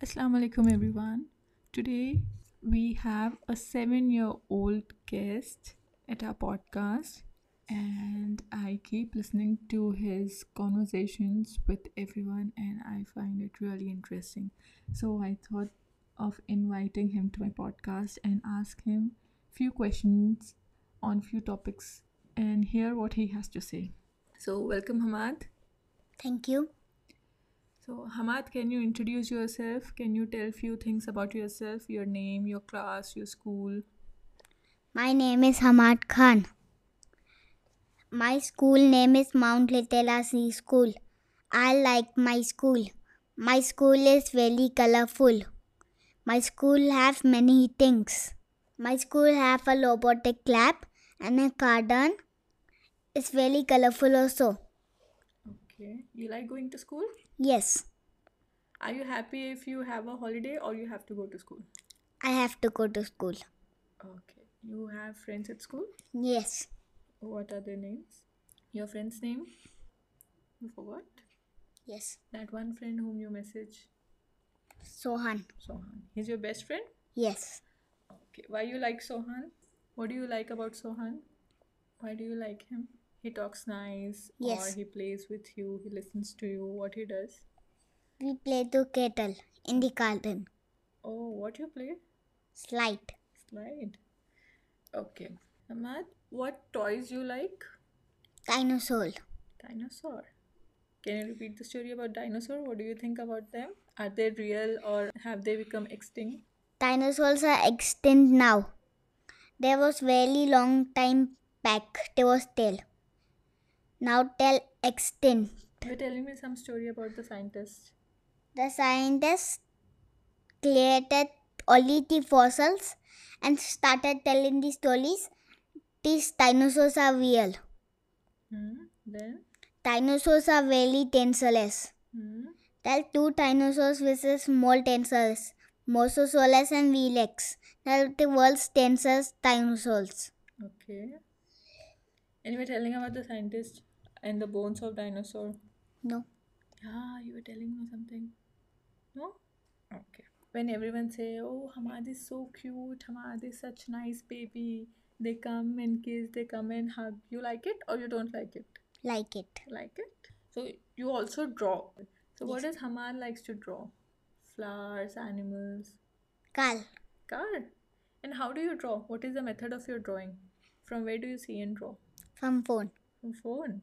Assalamu alaikum everyone. Today we have a 7-year-old guest at our podcast and I keep listening to his conversations with everyone and I find it really interesting. So I thought of inviting him to my podcast and ask him few questions on few topics and hear what he has to say. So welcome Hammad. Thank you. So, Hammad, can you introduce yourself? Can you tell few things about yourself, your name, your class, your school? My name is Hammad Khan. My school name is Mount Litera Zee School. I like my school. My school is very colorful. My school have many things. My school have a robotic lab and a garden. It's very colorful also. Okay. You like going to school? Yes, Are you happy if you have a holiday or you have to go to school? I have to go to school. Okay. You have friends at school? Yes, What are their names? Your friend's name? You forgot? yes. That one friend whom you message? Sohan. Sohan. He's your best friend? Yes. Okay. Why you like Sohan? What do you like about Sohan? Why do you like him? He talks nice Yes. or he plays with you, he listens to you, what he does. We play to kettle in the garden. Oh, what you play? Slide. Slide. Okay. Ahmad, what toys you like? Dinosaur. Dinosaur. Can you repeat the story about dinosaur? What do you think about them? Are they real or have they become extinct? Dinosaurs are extinct now. There was very long time back. There was tail. Now tail extinct. You're telling me some story about the scientists. The scientists created only the fossils and started telling the stories. These dinosaurs are real. Hmm. Then? Dinosaurs are very dangerous. Hmm. Are two dinosaurs is small dinosaurs. Mosasaurus and Velex. Are the world's dangerous dinosaurs. Okay. Anyway, telling about the scientist and the bones of dinosaur. No. Yeah, you were telling me something. No? Okay. When everyone say, "Oh, Hammad is so cute. Hammad is such nice baby," they come and kiss, they come and hug. You like it or you don't like it? Like it. Like it. So you also draw. So what does Hammad likes to draw? Flowers, animals, Carl. car. And how do you draw? What is the method of your drawing? From where do you see and draw? From phone. From phone.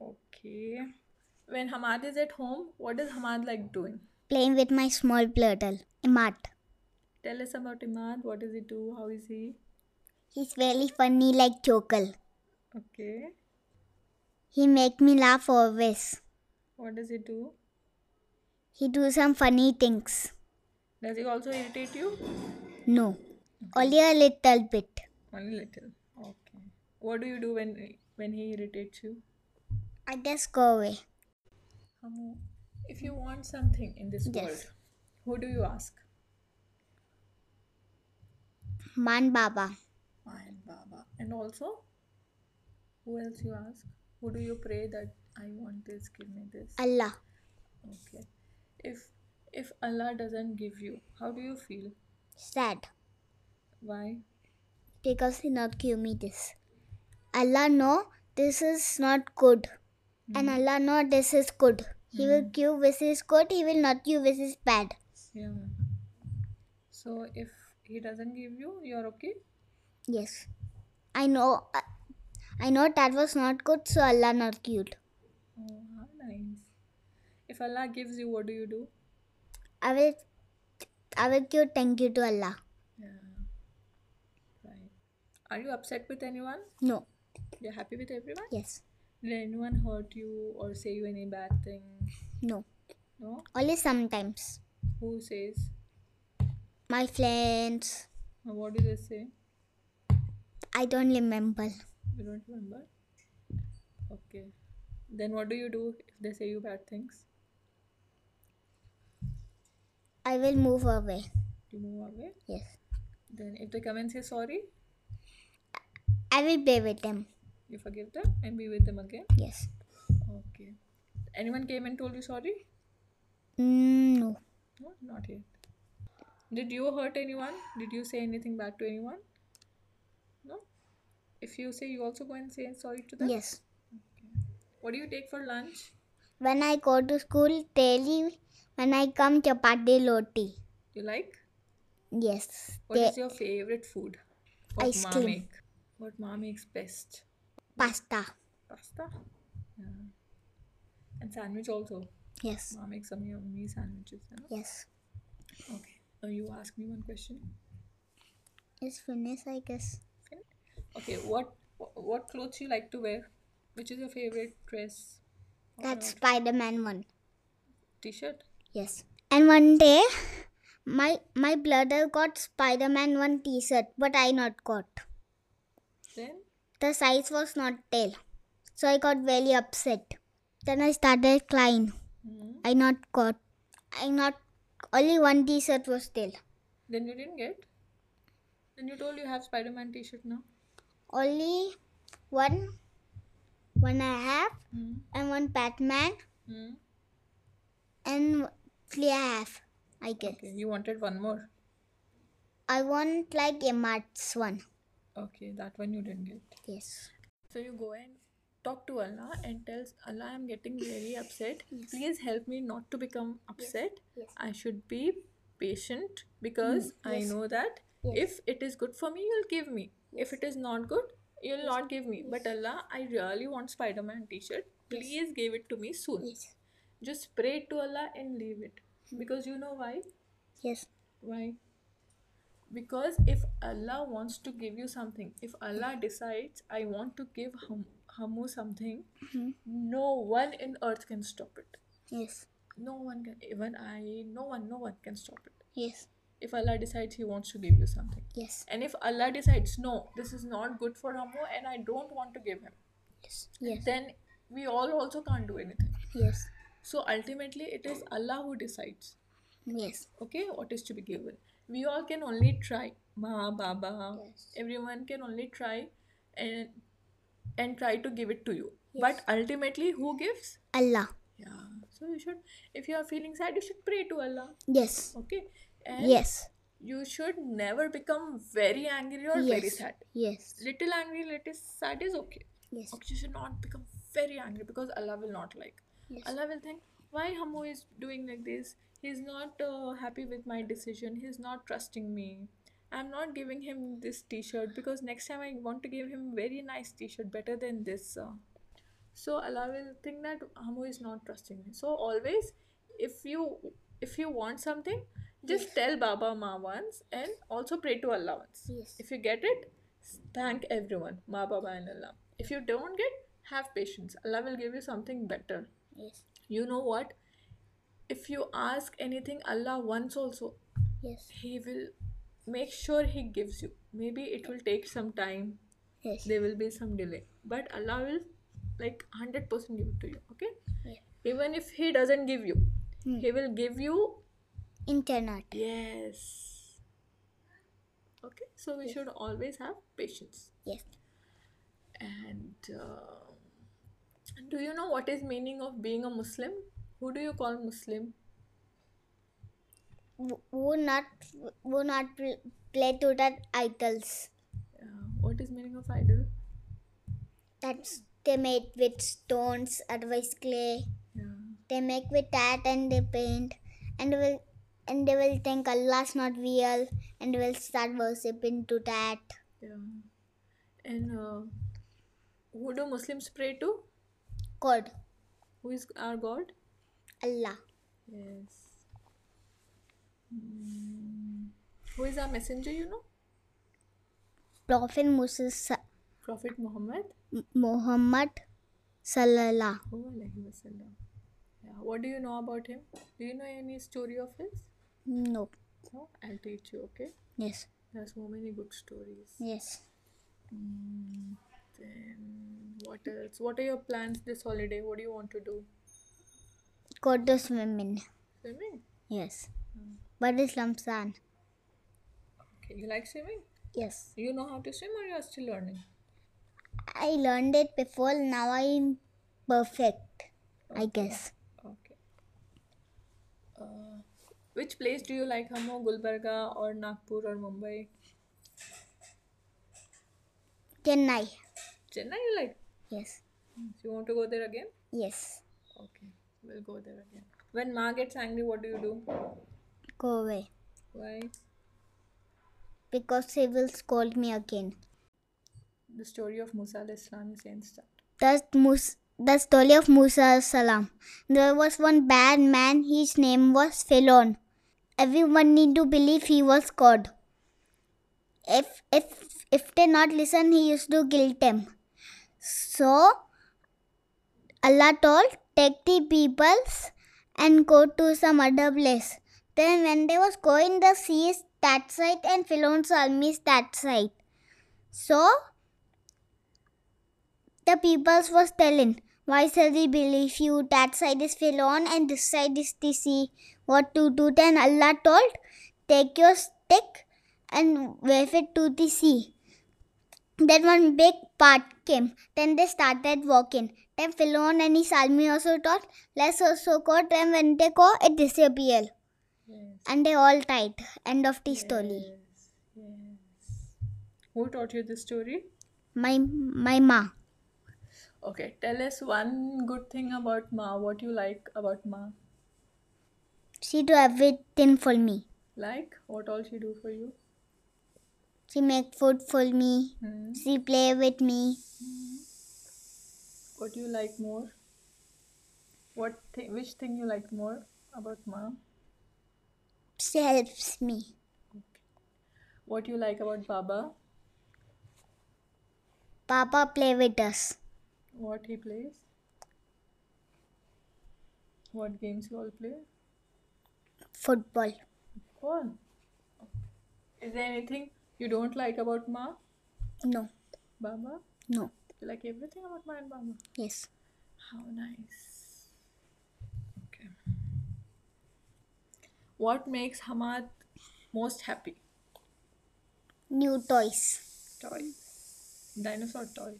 Okay. When Hammad is at home, what does Hammad like doing? Playing with my small turtle. Imad. Tell us about Imad. What does he do? How is he? He's very funny like Chokal. Okay. He make me laugh always. What does he do? He do some funny things. Does he also irritate you? No. Only a little bit. Only little. Okay. What do you do when when he irritates you? I just go away. Hamu, if you want something in this Yes. world, who do you ask? Man Baba. And Baba. And also, who else you ask? Who do you pray that I want this, give me this? Allah. Okay. If if Allah doesn't give you, how do you feel? Sad. Why? Because he not give me this. Allah know this is not good. And hmm. Allah know this is good. He will hmm. give this is good. He will not give this is bad. Yeah. So if he doesn't give you, you're okay? Yes. I know. I know that was not good. So Allah not good. Oh, how nice. If Allah gives you, what do you do? I will. I will give thank you to Allah. Yeah. Right. Are you upset with anyone? No. You're happy with everyone? Yes. Did anyone hurt you or say you any bad thing? No. No? Only sometimes. Who says? My friends. Or what do they say? I don't remember. You don't remember? Okay. Then what do you do if they say you bad things? I will move away. You move away? Yes. Then if they come and say sorry, I will play with them. You forgive them and be with them again? Yes. Okay. Anyone came and told you sorry? Mm, no. No, not yet. Did you hurt anyone? Did you say anything bad to anyone? No? If you say, you also go and say sorry to them? Yes. Okay. What do you take for lunch? When I go to school, daily, when I come, chapati roti. You like? Yes. What is your favorite food? What Ice ma cream. make? What mom makes best? Pasta. Pasta? Yeah. And sandwich also. Yes. Ma makes some yummy sandwiches. You know? Yes. Okay. Now you ask me one question. It's finished, I guess. Okay. What what clothes you like to wear? Which is your favorite dress? or That's Spider Man one. T-shirt. Yes. And one day, my my brother got Spider Man one T shirt, but I not got. Then The size was not tell, so I got very upset. Then I started crying. hmm, I not got. I not. Only one T shirt was still. then you didn't get. Then you told you have Spider-Man T-shirt now. Only one. One I have, Hmm. and one Batman, Hmm. and three I have. I guess. Okay. You wanted one more. I want like a Mart's one. Okay. That one you didn't get. Yes. So you go and talk to Allah and tells Allah I'm getting very upset. Please help me not to become upset. Yes. I should be patient because mm. I yes. know that Yes. if it is good for me, you'll give me. If it is not good, you'll not give me. But Allah, I really want Spider-Man t-shirt. Please give it to me soon. Yes. Just pray to Allah and leave it. Hmm. Because you know why? Yes. Why? Because if Allah wants to give you something, if Allah decides, I want to give hum- Hamu something, Mhm. no one in earth can stop it. Yes. No one can, even I, no one, no one can stop it. Yes. If Allah decides He wants to give you something. Yes. And if Allah decides, no, this is not good for Hamu and I don't want to give him, Yes. Yes. then we all also can't do anything. Yes. So ultimately, it is Allah who decides. Yes. okay what is to be given we all can only try ma baba Yes. everyone can only try and and try to give it to you Yes. but ultimately who gives Allah. yeah so you should if you are feeling sad you should pray to allah Yes. okay and Yes. you should never become very angry or very Yes. sad Yes. little angry little sad is okay Yes. okay, you should not become very angry because allah will not like Yes. Allah will think, why Hamu is doing like this? He's not uh, happy with my decision. He's not trusting me. I'm not giving him this T-shirt because next time I want to give him very nice T-shirt, better than this. Uh. So Allah will think that Hamu is not trusting me. So always, if you if you want something, just tell Baba Ma once and also pray to Allah once. Yes. If you get it, thank everyone, Ma Baba and Allah. If you don't get, have patience. Allah will give you something better Yes. you know what if you ask anything allah once also Yes. he will make sure he gives you maybe it will take some time Yes. there will be some delay but allah will like 100% give it to you okay Yeah. even if he doesn't give you Hmm. he will give you Internet. yes okay so we should always have patience Yes. and uh, do you know what is meaning of being a muslim who do you call muslim Who not who not pl- play to that idols. Yeah. What is meaning of idol? That's they made with stones, otherwise clay. Yeah. They make with that and they paint, and they will and they will think Allah's not real, and they will start worshipping to that. Yeah. And uh, who do Muslims pray to? God, Who is our God? Allah, Yes. Mm. Who is our messenger, you know? Prophet Moses Prophet Muhammad. Muhammad Sallallahu. Alaihi Wasallam. Yeah. What do you know about him? Do you know any story of his? No. No? I'll teach you, okay? Yes. There are so many good stories. Yes. Mm, then what else? What are your plans this holiday? What do you want to do? Go to swimming. Swimming? Yes. But it's Ramzan. Okay, you like swimming? Yes. You know how to swim or you are still learning? I learned it before. Now I'm perfect. I guess. Okay. Uh, Which place do you like Hamo? Gulbarga or Nagpur or Mumbai? Chennai. Chennai you like? Yes. So you want to go there again? Yes. Okay, we'll go there again. When Ma gets angry, what do you do? Go away. Why? Because he will scold me again. The story of Musa alayhi Islam is saying start. Mus- the story of Musa salam. There was one bad man. His name was Philon. Everyone need to believe he was God. If if if they not listen, he used to kill them. So Allah told, take the peoples and go to some other place. Then when they was going, the sea is that side and Philon's army is that side. So the peoples was telling, why shall we believe you? That side is Philon and this side is the sea. What to do? Then Allah told, take your stick and wave it to the sea. Then one big part came. Then they started walking. Then Philon and his army also thought, let's also go. Then when they go, it disappeared. Yes. And they all died. End of the story. Yes. Yes. Who taught you this story? My my ma. Okay, tell us one good thing about Ma. What you like about Ma? She do everything for me. Like what all she do for you? She make food for me. Hmm. She play with me. What do you like more? What thing? Which thing you like more about mom? She helps me. Okay. What you like about Baba? Papa play with us. What he plays? What games you all play? Football. Fun. Is there anything you don't like about Ma? No. Baba? No. You like everything about Ma and Baba? Yes. How nice. Okay. What makes Hammad most happy? New toys. Toy. Dinosaur toy.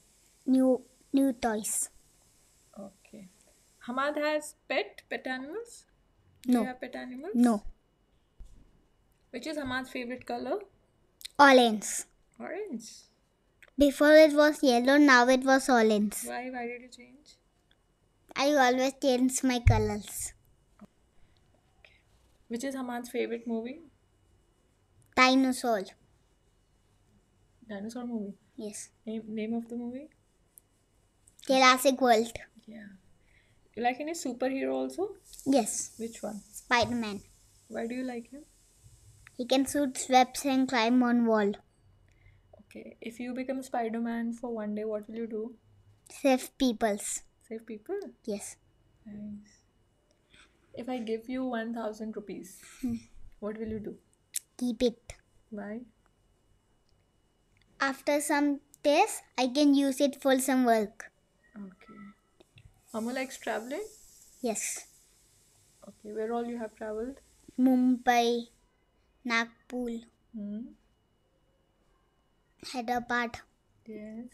New new toys. Okay. Hammad has pet pet animals. Do No. you have pet animals? No. Which is Hammad's favorite color? Orange. Orange. Before it was yellow, now it was orange. Why? Why did you change? I always change my colors. Okay. Which is Hammad's favorite movie? Dinosaur. Dinosaur movie. Yes. Name name of the movie? Jurassic World. Yeah. You like any superhero also? Yes. Which one? Spider Man. Why do you like him? He can shoot webs and climb on wall. Okay. If you become Spider-Man for one day, what will you do? Save peoples. Save people? Yes. Nice. If I give you 1000 rupees, hmm. what will you do? Keep it. Why? After some days, I can use it for some work. Okay. Amma likes traveling? Yes. Okay. Where all you have traveled? Mumbai, Nagpur, Hmm. Hyderabad. Yes.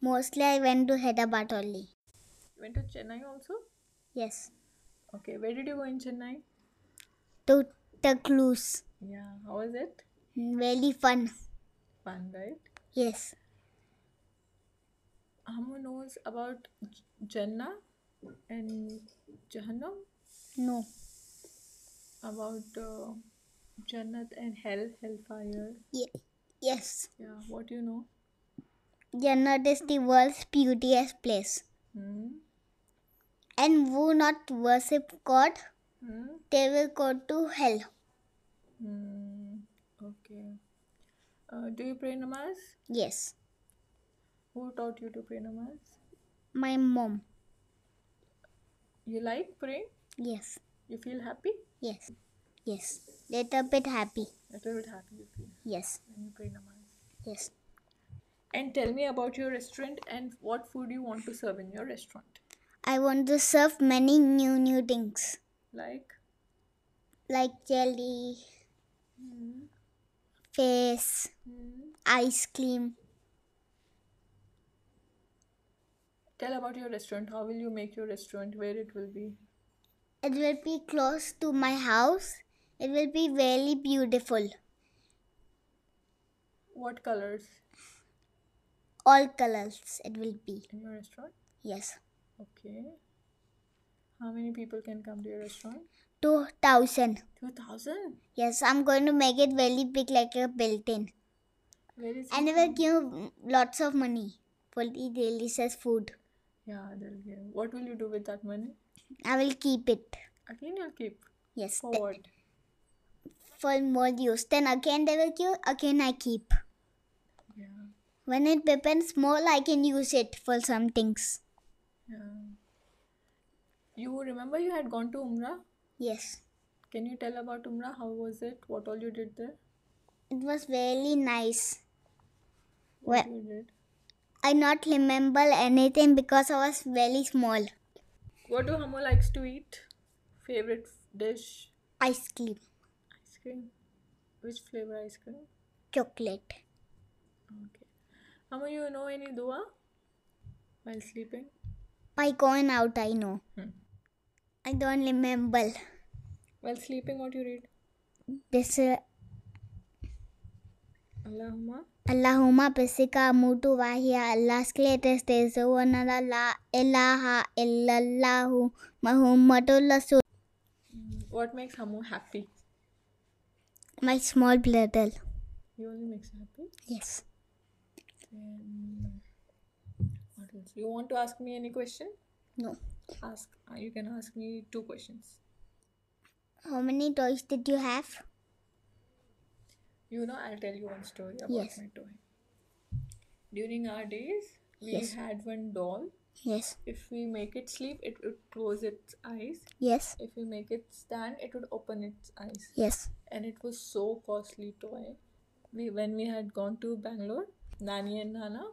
Mostly I went to Hyderabad only. You went to Chennai also? Yes. Okay. Where did you go in Chennai? To the cruise. Yeah. How was it? Very fun. Fun, right? Yes. Amma knows about Jannah and Jahannam, No. about uh, Jannat and Hell, Hellfire. Ye- yes. Yeah, what do you know? Jannat is the world's beautiest place. Hmm? And who not worship God, Hmm? they will go to hell. Hmm. Okay. Uh, do you pray namaz? Yes. Who taught you to pray namaz? My mom. You like praying? Yes. You feel happy? Yes. Yes. Little bit happy. Little bit happy you feel Yes. when you pray namaz. Yes. And tell me about your restaurant and what food you want to serve in your restaurant. I want to serve many new new things Like? like jelly, Hmm. fish, Hmm. ice cream. Tell about your restaurant. How will you make your restaurant? Where it will be? It will be close to my house It will be very beautiful. What colors All colors it will be. in your restaurant? Yes. Okay. How many people can come to your restaurant? 2000. 2000. Yes, I'm going to make it very big like a built-in. And it it will give lots of money for the delicious food. Yeah, they'll give. What will you do with that money? I will keep it. Again, you'll keep. Yes. For what? For more use. Then again they will give, again I keep. Yeah. When it becomes more, I can use it for some things. Yeah. You remember you had gone to Umrah? Yes. Can you tell about Umrah? How was it? What all you did there? It was very nice. What Well- you did? I not remember anything because I was very small. What do Hamo likes to eat? Favorite dish? Ice cream, cream. Which flavor ice cream? chocolate. Okay. Hamo, you know any dua while sleeping? By going out, I know. Hmm. I don't remember. While sleeping, what you read? This uh, Allahumma. Allahumma bisika mutu wahia Allah skletes tesu wanala la ilaha illallahu Muhammadur Rasul. Mm, What makes Hamo happy? My small brother. He only makes you happy. Yes. Then what else? You want to ask me any question? No. Ask. uh, You can ask me two questions. How many toys did you have? You know, I'll tell you one story about Yes. my toy. During our days, we Yes. had one doll. Yes. If we make it sleep, it would close its eyes. Yes. If we make it stand, it would open its eyes. Yes. And it was so costly toy. We when we had gone to Bangalore, Nani and Nana,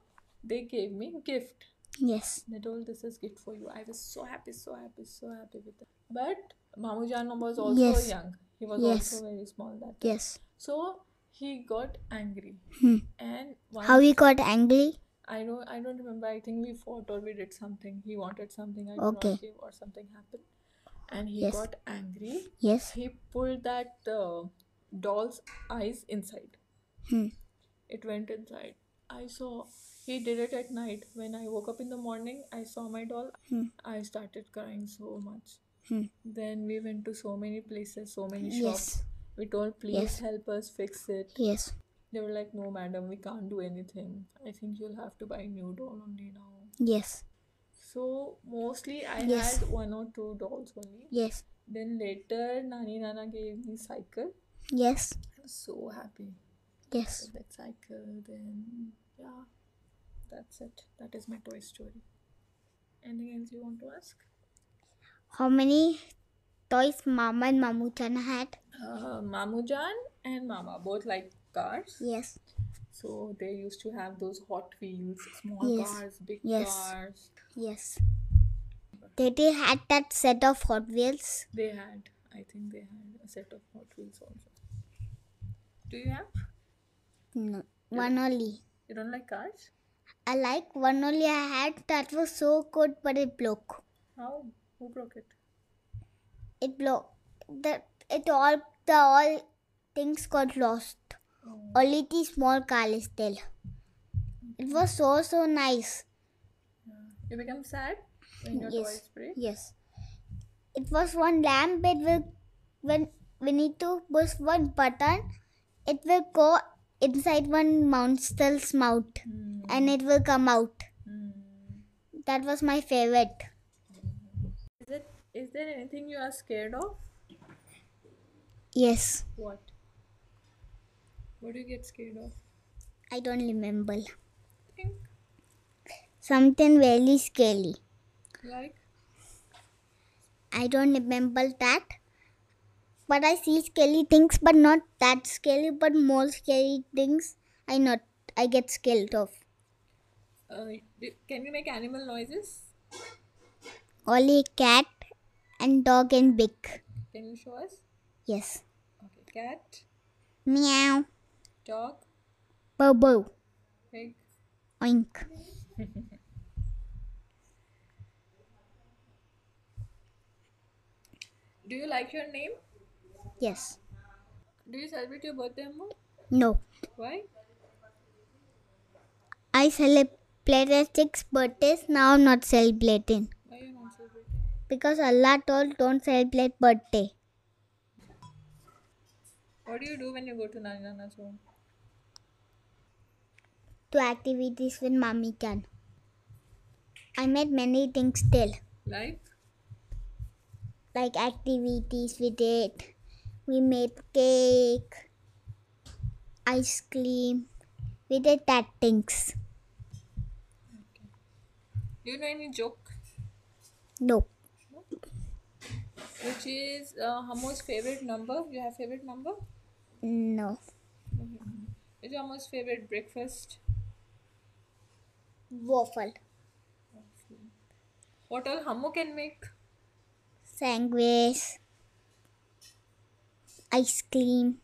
they gave me gift. Yes. They told this is gift for you. I was so happy, so happy, so happy with it. But Mamujan was also Yes. young. He was Yes. also very small that time. Yes. So he got angry. Hmm. And How he got angry? I don't I don't remember. I think we fought or we did something. He wanted something I did Okay. not give or something happened. And he Yes. got angry. Yes. He pulled that uh, doll's eyes inside. Hmm. It went inside. I saw he did it at night. When I woke up in the morning, I saw my doll. Hmm. I started crying so much. Hmm. Then we went to so many places, so many shops. Yes. We told, please Yes. help us fix it. Yes. They were like, no, madam, we can't do anything. I think you'll have to buy new doll only now. Yes. So mostly I Yes. had one or two dolls only. Yes. Then later, Nani Nana gave me cycle. Yes. I was so happy Yes. with that cycle. Then yeah, that's it. That is my toy story. Anything else you want to ask? How many toys Mama and Mamujan had? Uh, Mamujan and Mama both like cars. Yes. So they used to have those Hot Wheels, small Yes. cars, big Yes. cars. Yes. Did they had that set of Hot Wheels? They had, I think they had a set of Hot Wheels also. Do you have? No. One only. You don't like cars? I like one only I had that was so good but it broke. How? Who broke it? It broke. The it all the all things got lost. Only the small car is still. It was so so nice. You become sad when your Yes. toys break? Yes. It was one lamp. It will when we need to push one button, it will go inside one monster's mouth Hmm. and it will come out. Hmm. That was my favorite. Is it? Is there anything you are scared of? Yes. What? What do you get scared of? I don't remember. Think Something very scary. like I don't remember that. But I see scary things, but not that scary, but more scary things. I not I get scared of. uh, can you make animal noises? Only cat and dog and pig. Can you show us? Yes. Okay, cat, Meow. Dog, Bow bow. pig. Oink. Do you like your name? Yes. Do you celebrate your birthday, Amma? No. Why? I celebrated six birthdays, now I'm not celebrating. Why you not celebrating? Because Allah told don't celebrate birthday. What do you do when you go to Nani Nana's home? Two activities with mommy can. I made many things still. Like? Like activities we did. We made cake, ice cream. We did that things. Do you know any joke? No. Which is uh, Hamo's favorite number? You have favorite number? No. Which is Hamo's favorite breakfast? Waffle. What all Hamo can make? Sandwich. Ice cream.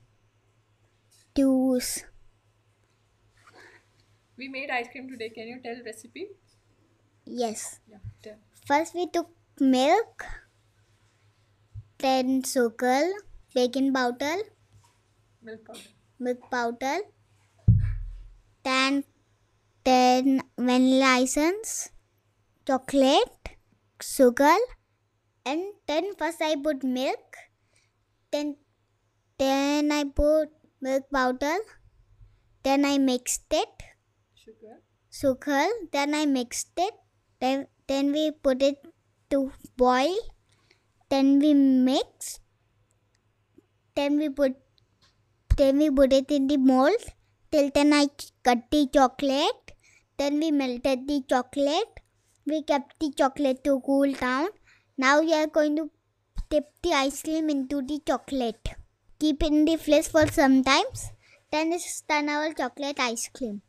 Juice. We made ice cream today. Can you tell recipe? Yes. Yeah, tell. First we took milk. Then sugar. Baking powder. Milk powder. milk powder, then then vanilla essence, chocolate, sugar, and then first I put milk, then then I put milk powder, then I mixed it, Sugar. sugar, then I mixed it, then then we put it to boil, then we mix, then we put then we put it in the mold. Till then I cut the chocolate. Then we melted the chocolate. We kept the chocolate to cool down. Now we are going to dip the ice cream into the chocolate. Keep it in the fridge for some times. Then it's done our chocolate ice cream.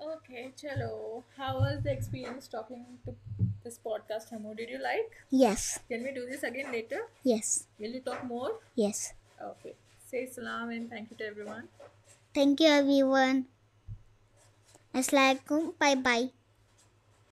Okay, chalo. How was the experience talking to this podcast, Hamo? Did you like? Yes, Can we do this again later? yes, Will you talk more? yes. Okay. Say salam and thank you to everyone. Thank you everyone. Assalamualaikum. Bye bye.